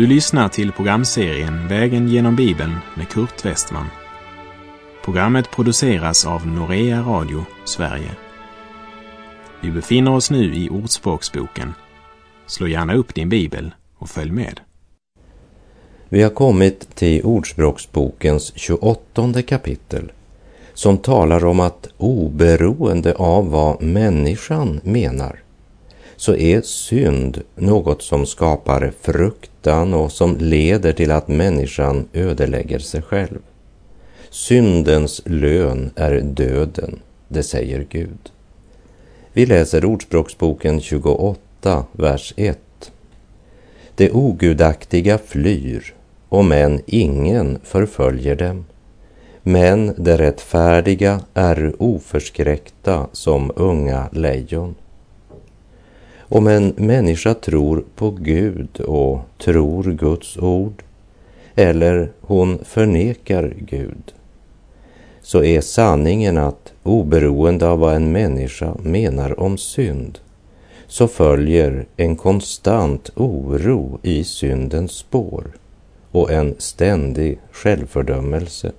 Du lyssnar till programserien Vägen genom Bibeln med Kurt Westman. Programmet produceras av Norea Radio Sverige. Vi befinner oss nu i Ordspråksboken. Slå gärna upp din bibel och följ med. Vi har kommit till Ordspråksbokens 28 kapitel som talar om att oberoende av vad människan menar så är synd något som skapar fruktan och som leder till att människan ödelägger sig själv. Syndens lön är döden, det säger Gud. Vi läser Ordspråksboken 28, vers 1. Det ogudaktiga flyr, om än ingen förföljer dem. Men det rättfärdiga är oförskräckta som unga lejon. Om en människa tror på Gud och tror Guds ord eller hon förnekar Gud så är sanningen att oberoende av vad en människa menar om synd så följer en konstant oro i syndens spår och en ständig självfördömelse.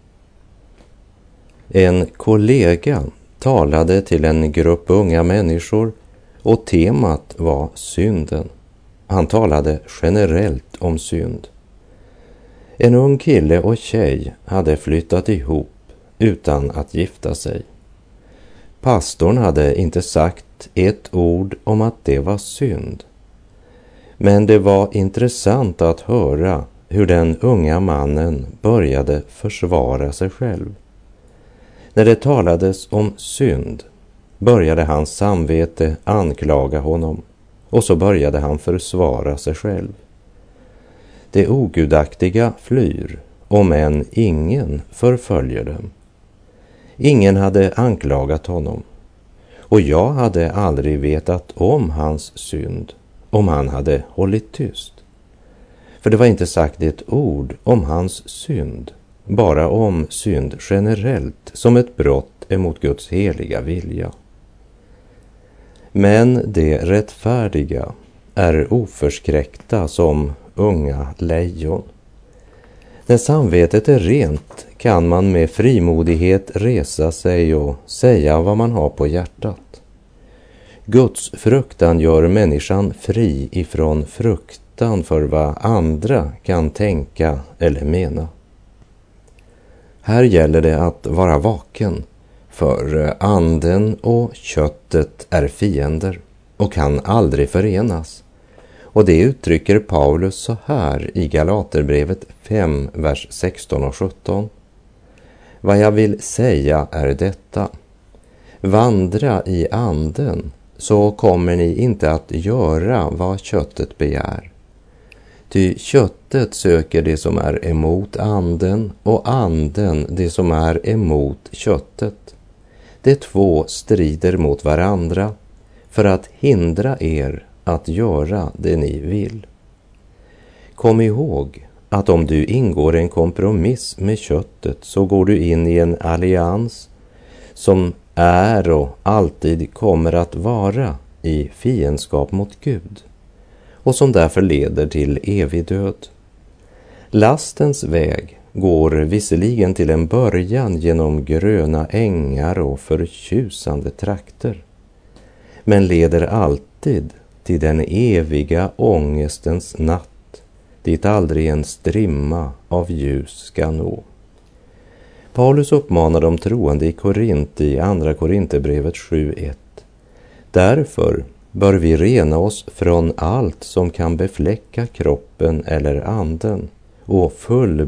En kollega talade till en grupp unga människor och temat var synden. Han talade generellt om synd. En ung kille och tjej hade flyttat ihop utan att gifta sig. Pastorn hade inte sagt ett ord om att det var synd. Men det var intressant att höra hur den unga mannen började försvara sig själv. När det talades om synd började hans samvete anklaga honom och så började han försvara sig själv. Det ogudaktiga flyr, om än ingen förföljer dem. Ingen hade anklagat honom och jag hade aldrig vetat om hans synd om han hade hållit tyst. För det var inte sagt ett ord om hans synd, bara om synd generellt som ett brott emot Guds heliga vilja. Men de rättfärdiga är oförskräckta som unga lejon. När samvetet är rent kan man med frimodighet resa sig och säga vad man har på hjärtat. Guds fruktan gör människan fri ifrån fruktan för vad andra kan tänka eller mena. Här gäller det att vara vaken för eh, anden och köttet är fiender och kan aldrig förenas. Och det uttrycker Paulus så här i Galaterbrevet 5, vers 16 och 17. Vad jag vill säga är detta. Vandra i anden så kommer ni inte att göra vad köttet begär. Ty köttet söker det som är emot anden och anden det som är emot köttet. De två strider mot varandra för att hindra er att göra det ni vill. Kom ihåg att om du ingår en kompromiss med köttet så går du in i en allians som är och alltid kommer att vara i fiendskap mot Gud och som därför leder till evig död. Lastens väg går visserligen till en början genom gröna ängar och förtjusande trakter, men leder alltid till den eviga ångestens natt dit aldrig en strimma av ljus ska nå. Paulus uppmanar de troende i Korint i Andra Korinthierbrevet 7.1. Därför bör vi rena oss från allt som kan befläcka kroppen eller anden och full